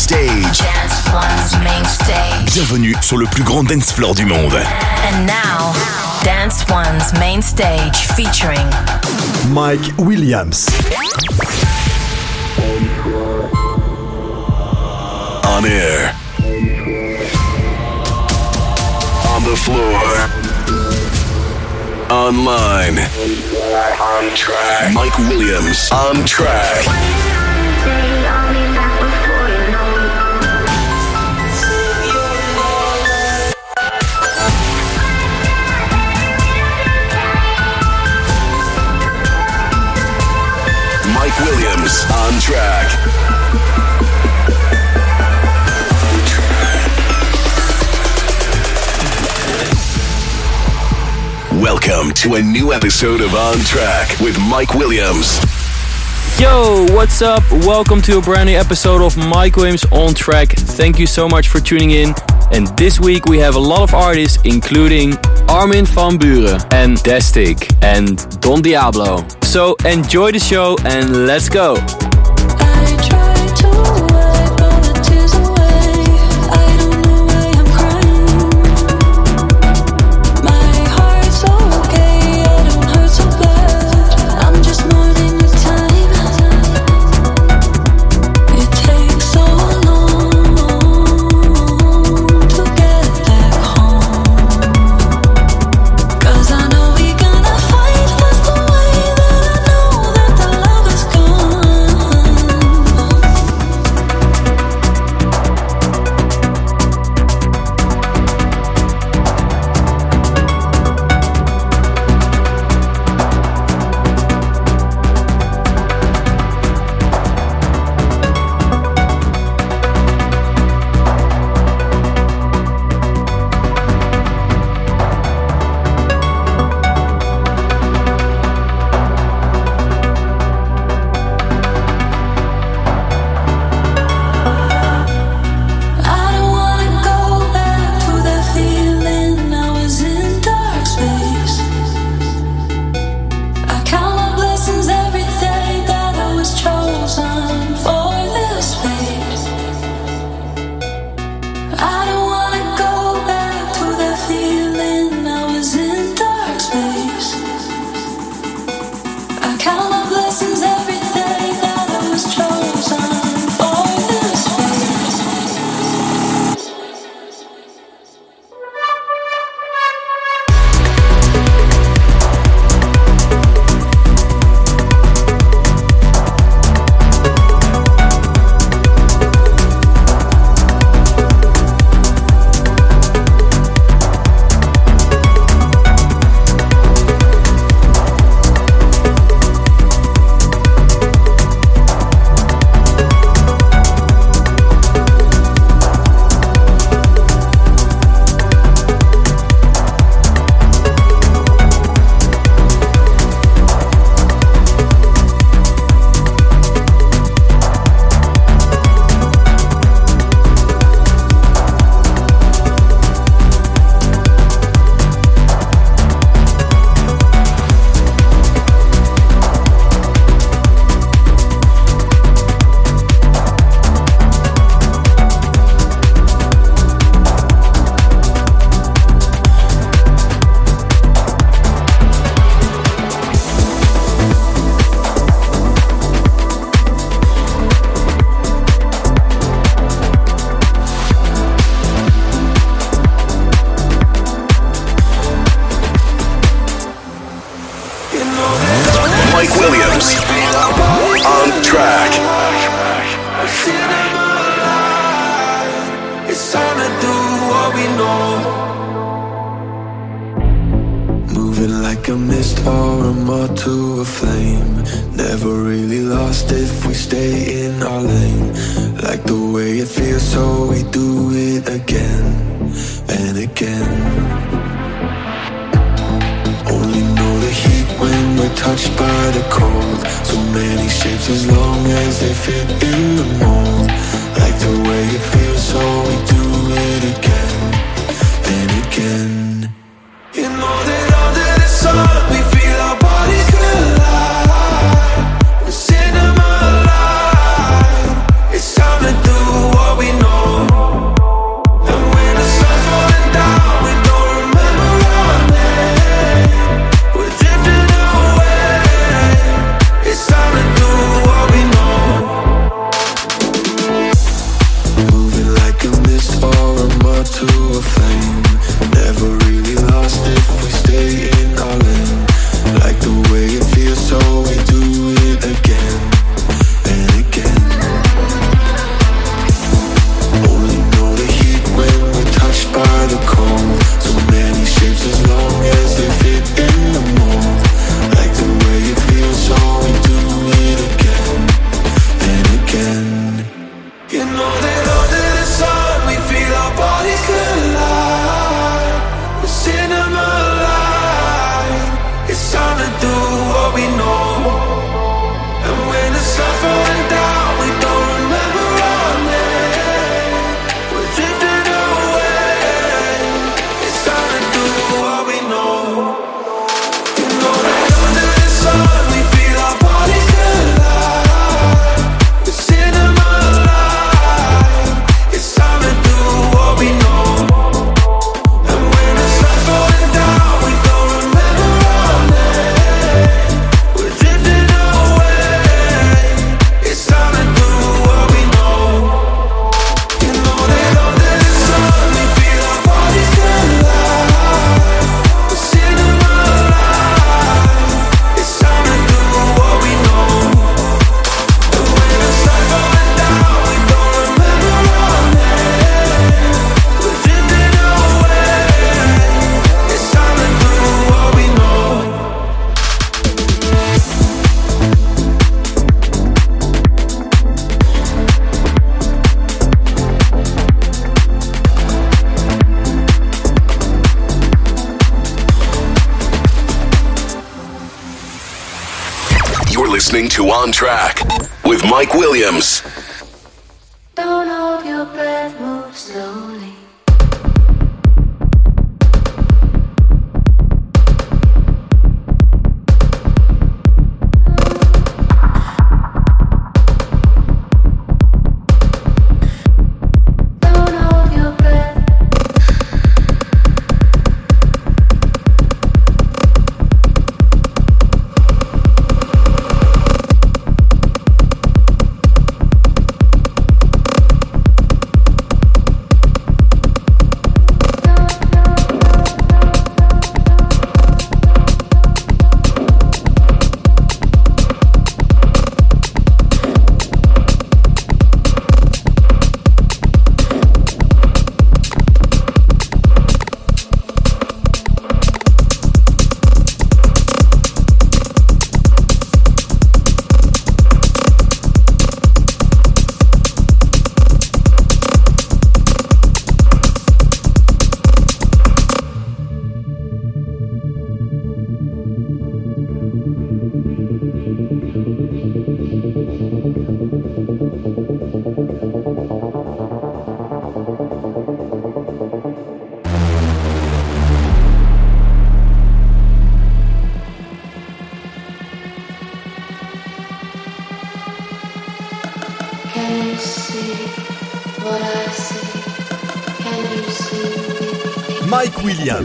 stage. Dance One's main stage. Bienvenue sur le plus grand dance floor du monde. And now, Dance One's main stage featuring Mike Williams. On air. On the floor. Online. On track. Mike Williams. On track. On track. Welcome to a new episode of On Track with Mike Williams. Yo, what's up? Welcome to a brand new episode of Mike Williams On Track. Thank you so much for tuning in. And this week we have a lot of artists, including Armin van Buuren and Dastic and Don Diablo. So enjoy the show and let's go.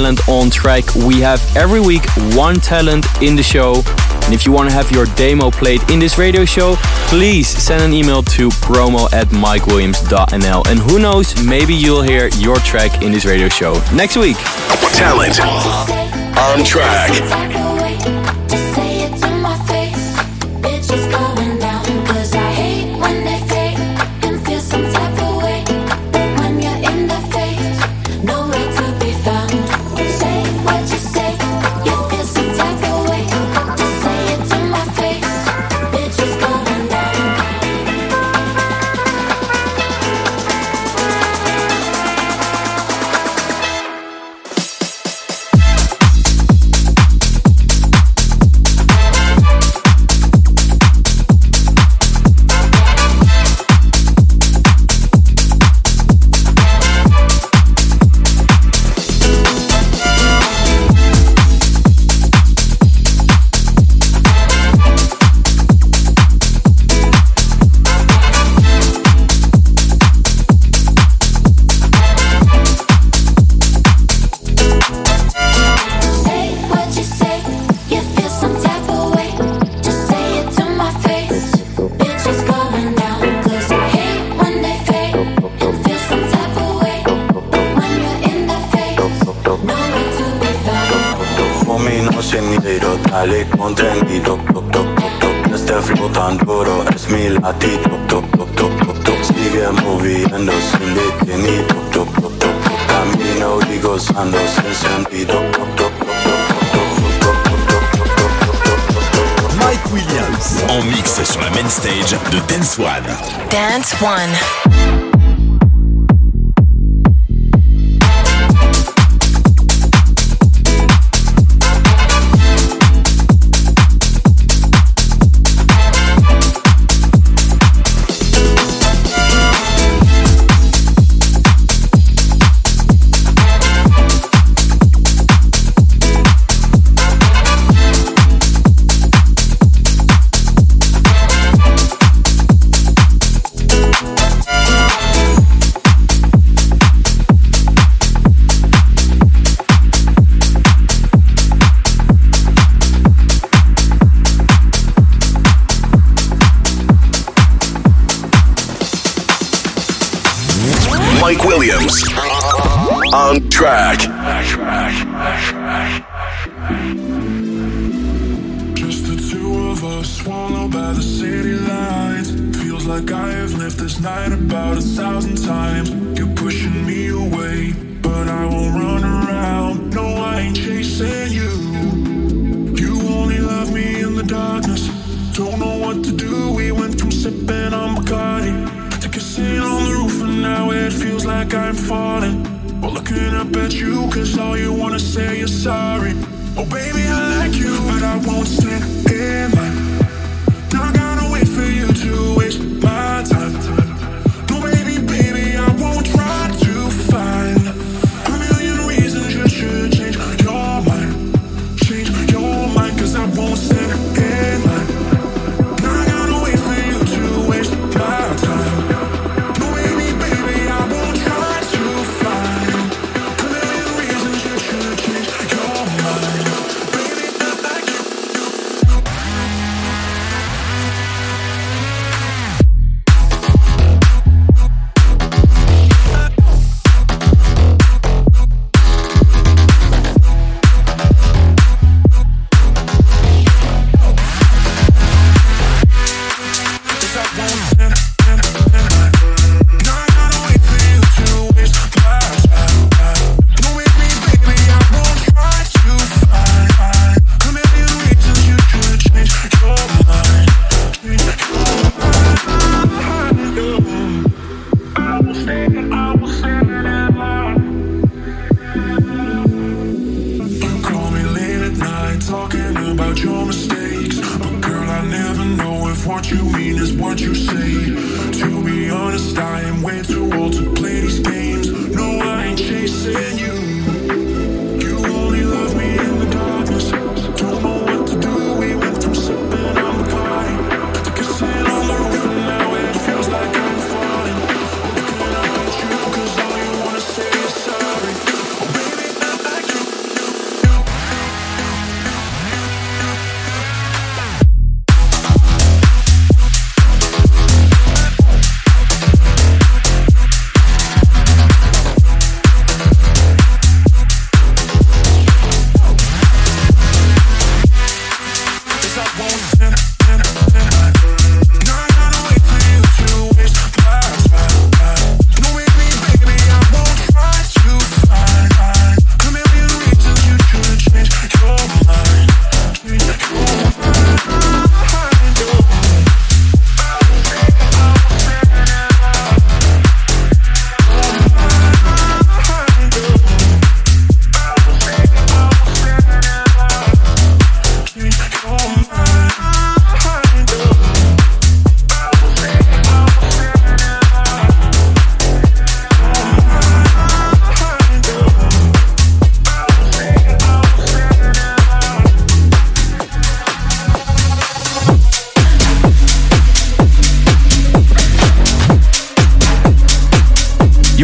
Talent on Track. We have every week one talent in the show. And if you want to have your demo played in this radio show, please send an email to promo at mikewilliams.nl. And who knows, maybe you'll hear your track in this radio show next week. Talent on Track.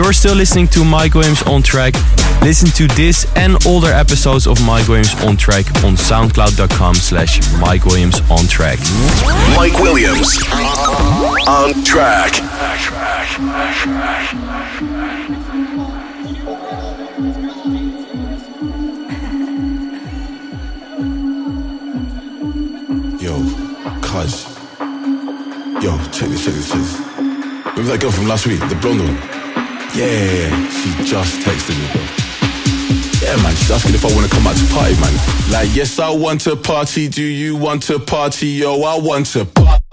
You're still listening to Mike Williams on Track. Listen to this and older episodes of Mike Williams on Track on soundcloud.com slash Mike Williams on Track. Mike Williams on track. Yo, cuz. Yo, check this, check this, check this. Remember that girl from last week, the blonde one? Yeah, she just texted me, bro. Yeah, man, she's asking if I wanna come out to party, man. Like, yes, I want to party. Do you want to party? Yo, I want to party.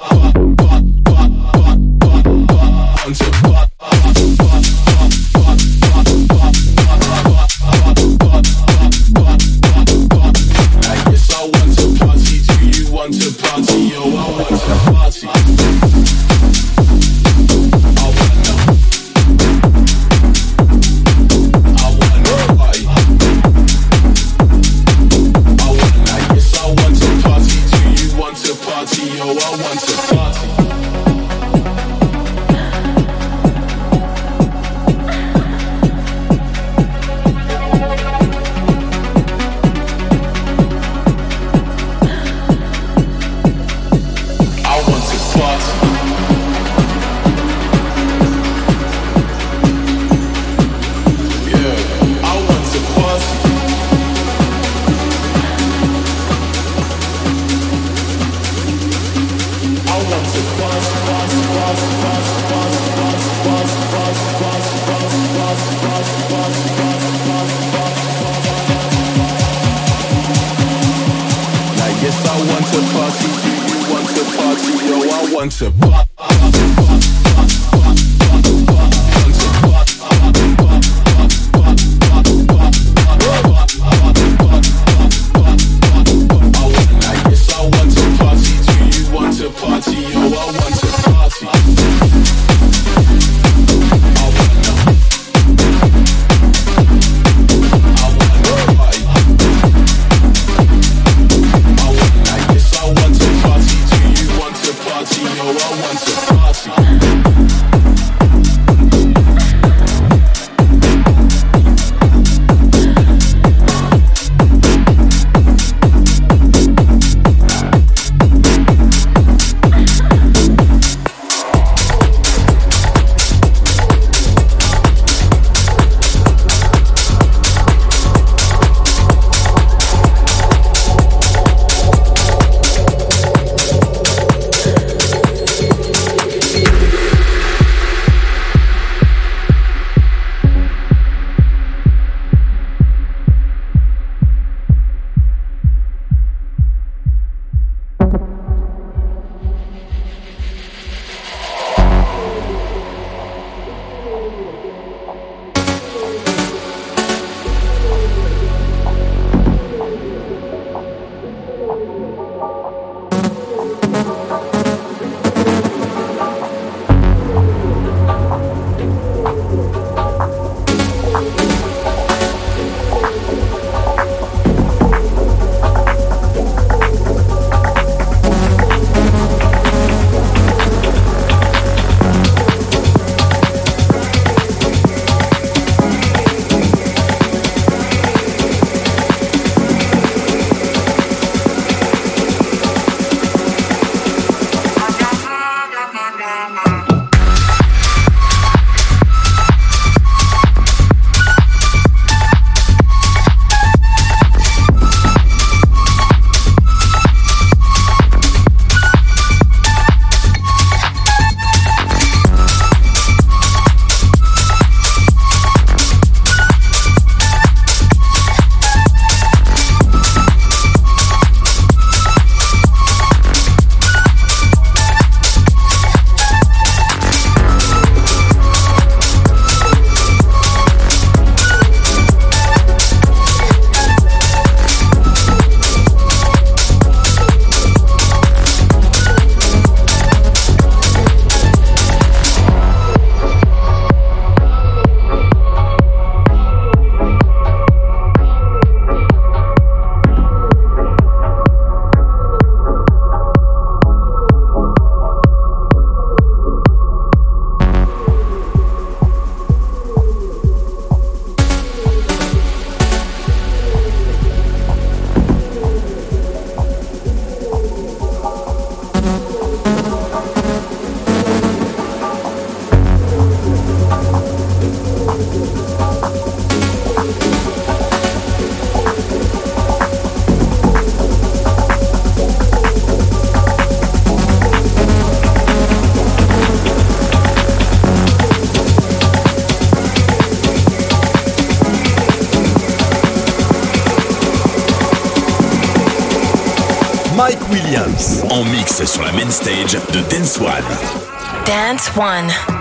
bunch of. Mike Williams en mix sur la main stage de Dance One. Dance One.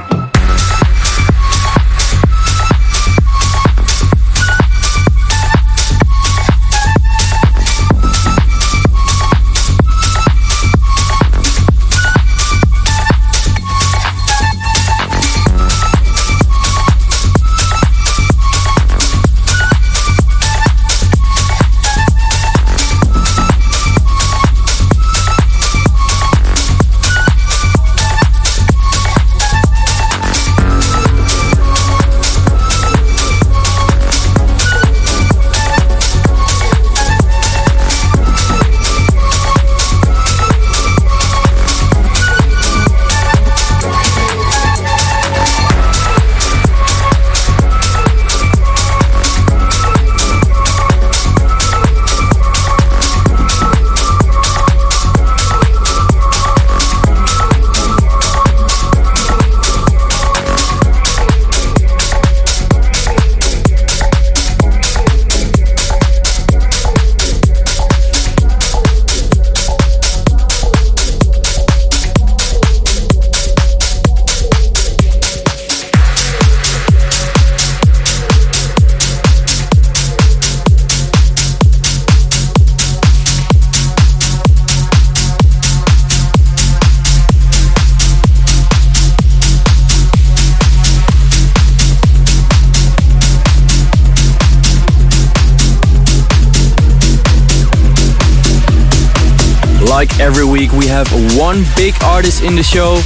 Like every week, we have one big artist in the show,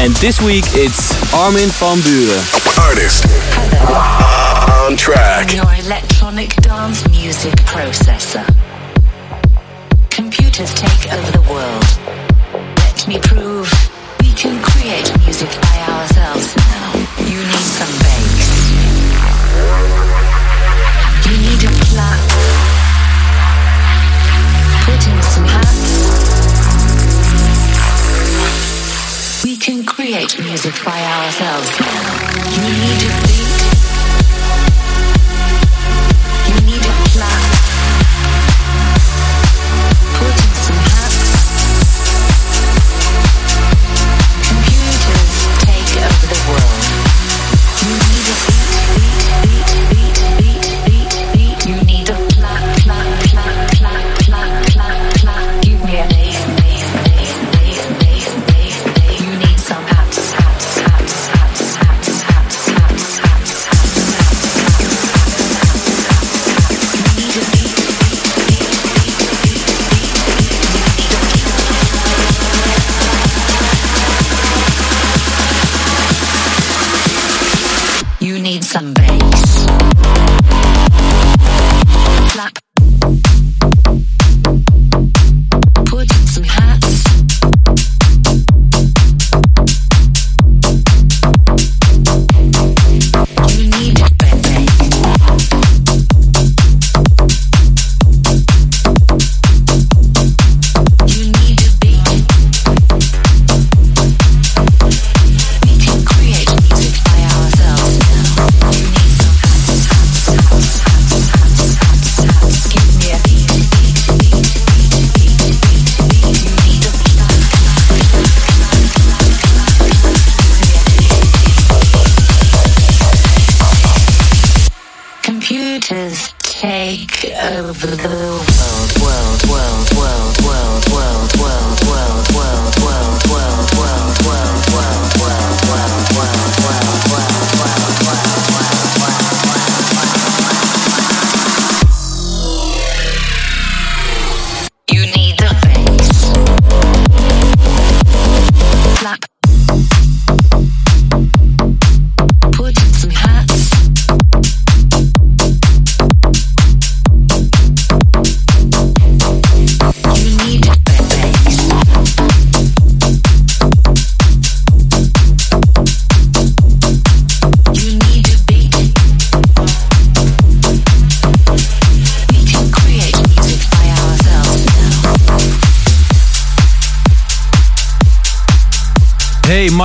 and this week it's Armin van Buuren. Artist on track. Your electronic dance music processor. Computers take over the world. Let me prove we can create music by ourselves now. You need some bass. You need a clap. Can create music by ourselves. You need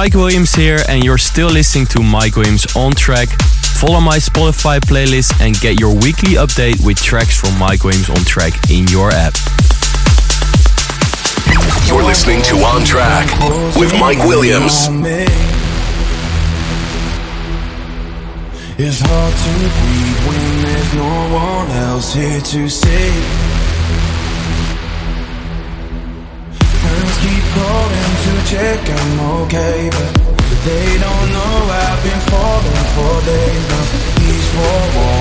Mike Williams here, and you're still listening to Mike Williams on track. Follow my Spotify playlist and get your weekly update with tracks from Mike Williams on track in your app. You're listening to On Track with Mike Williams. It's hard to breathe when there's no one else here to see. Check I'm okay, but they don't know I've been falling for days now. These four walls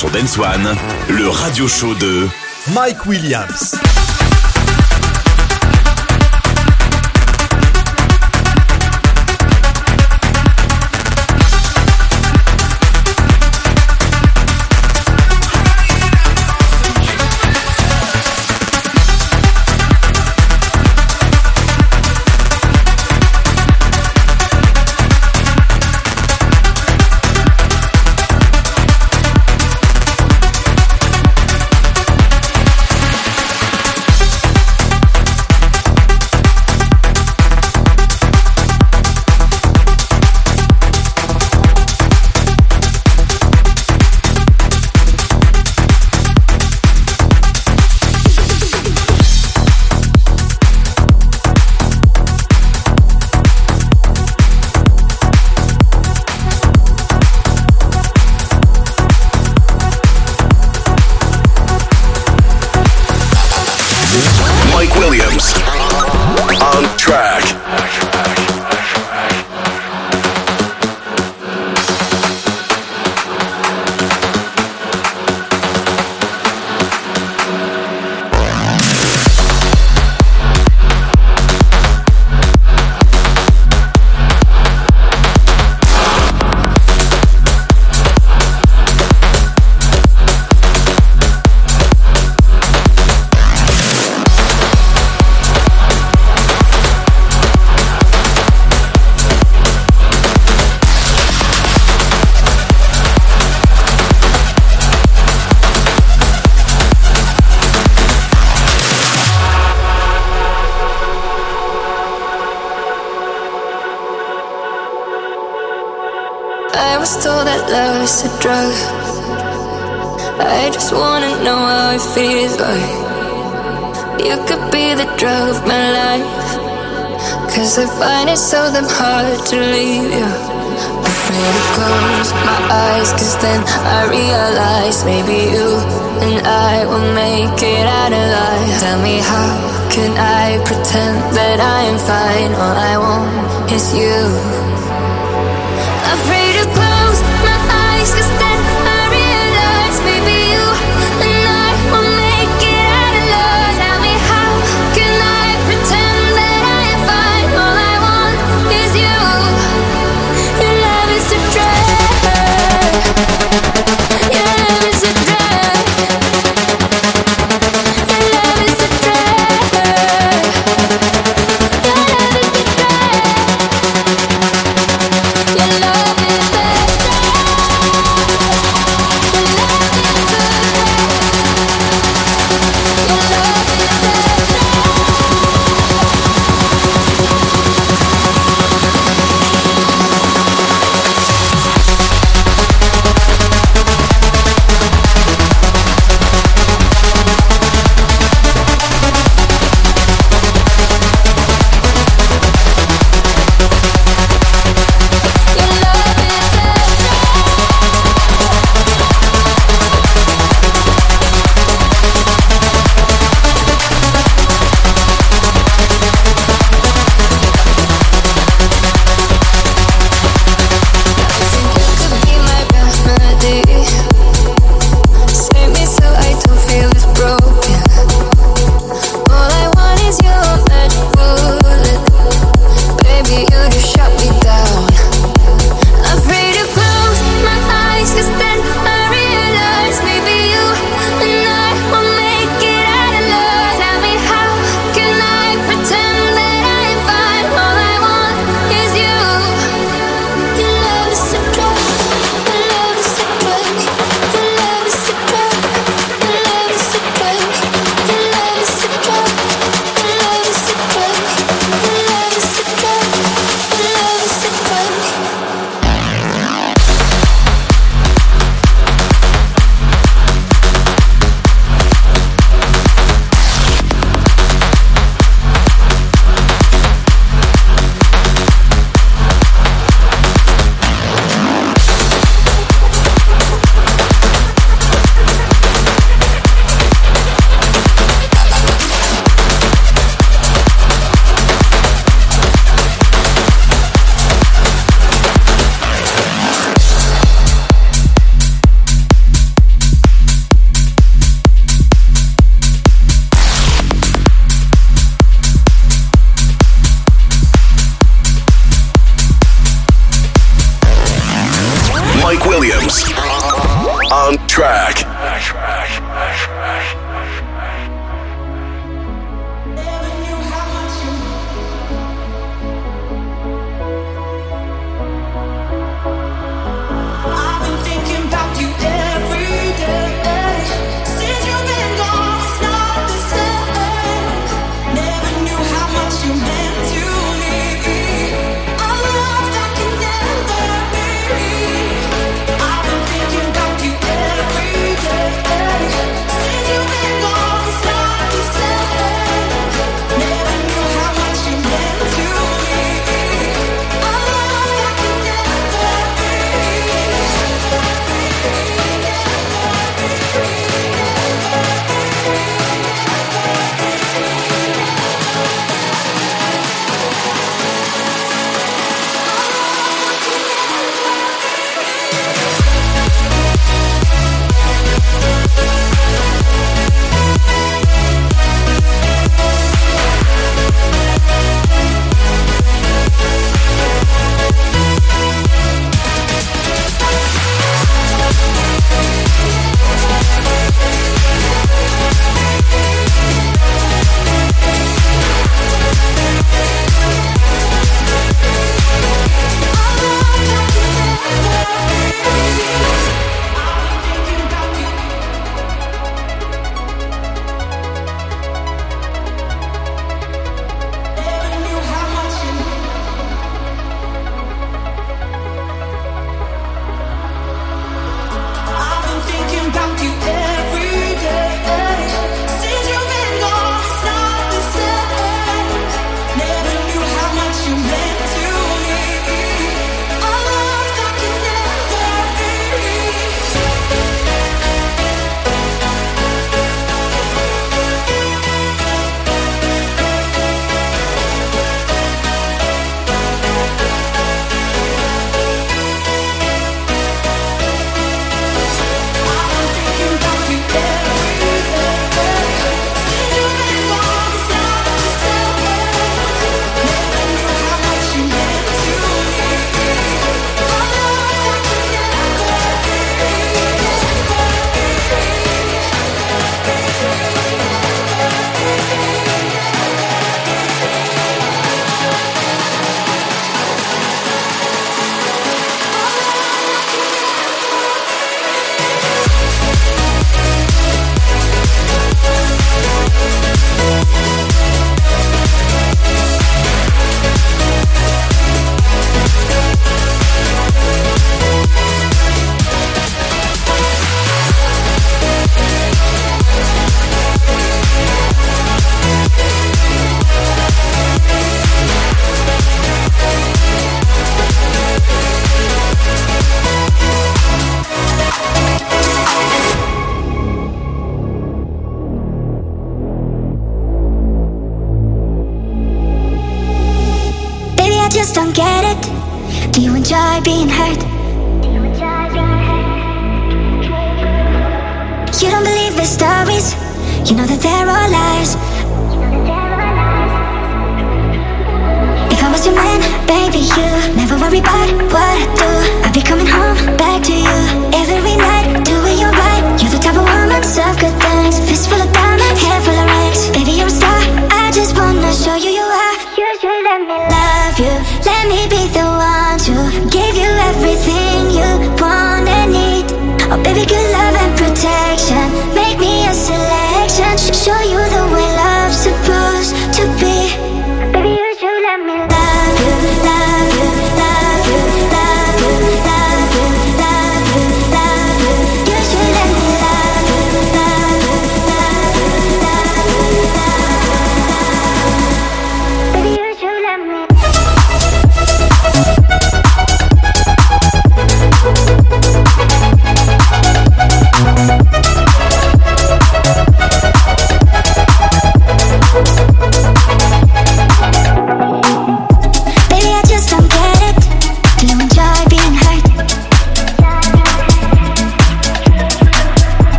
sur Dance One, le radio show de Mike Williams. I close my eyes, cause then I realize maybe you and I will make it out alive. Tell me how can I pretend that I am fine? All I want is you.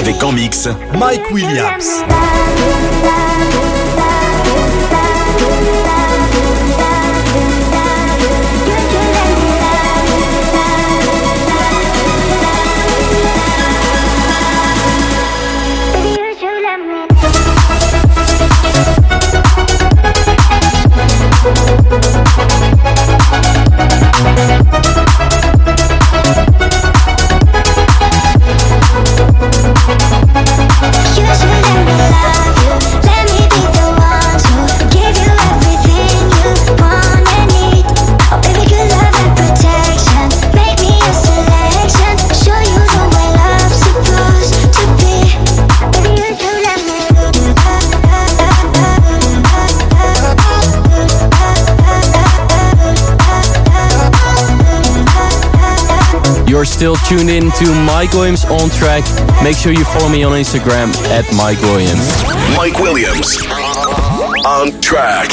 avec en mix Mike Williams. You're still tuned in to Mike Williams on track. Make sure you follow me on Instagram at Mike Williams. Mike Williams on track.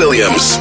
Williams.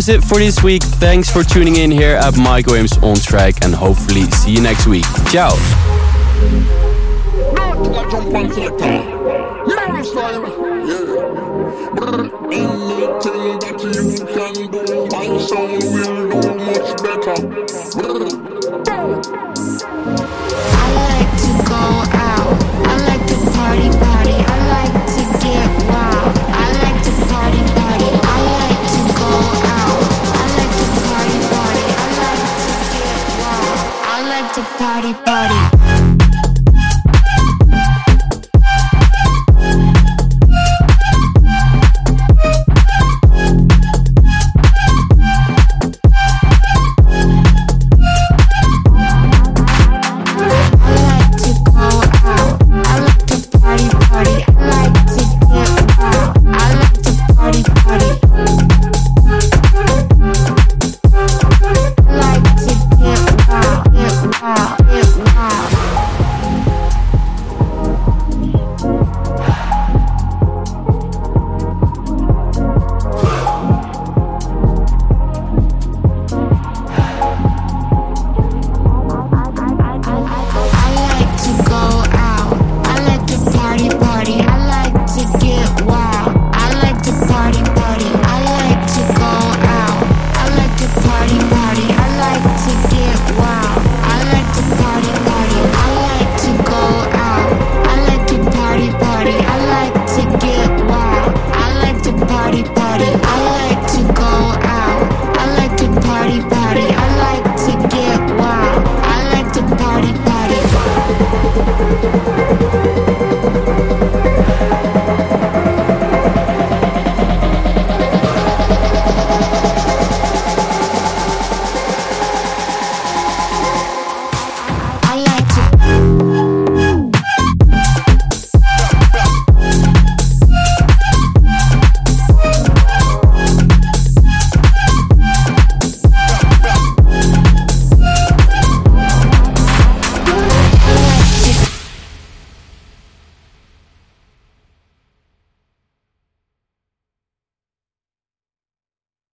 was it for this week. Thanks for tuning in here at Mike Williams on track, and hopefully see you next week. Ciao.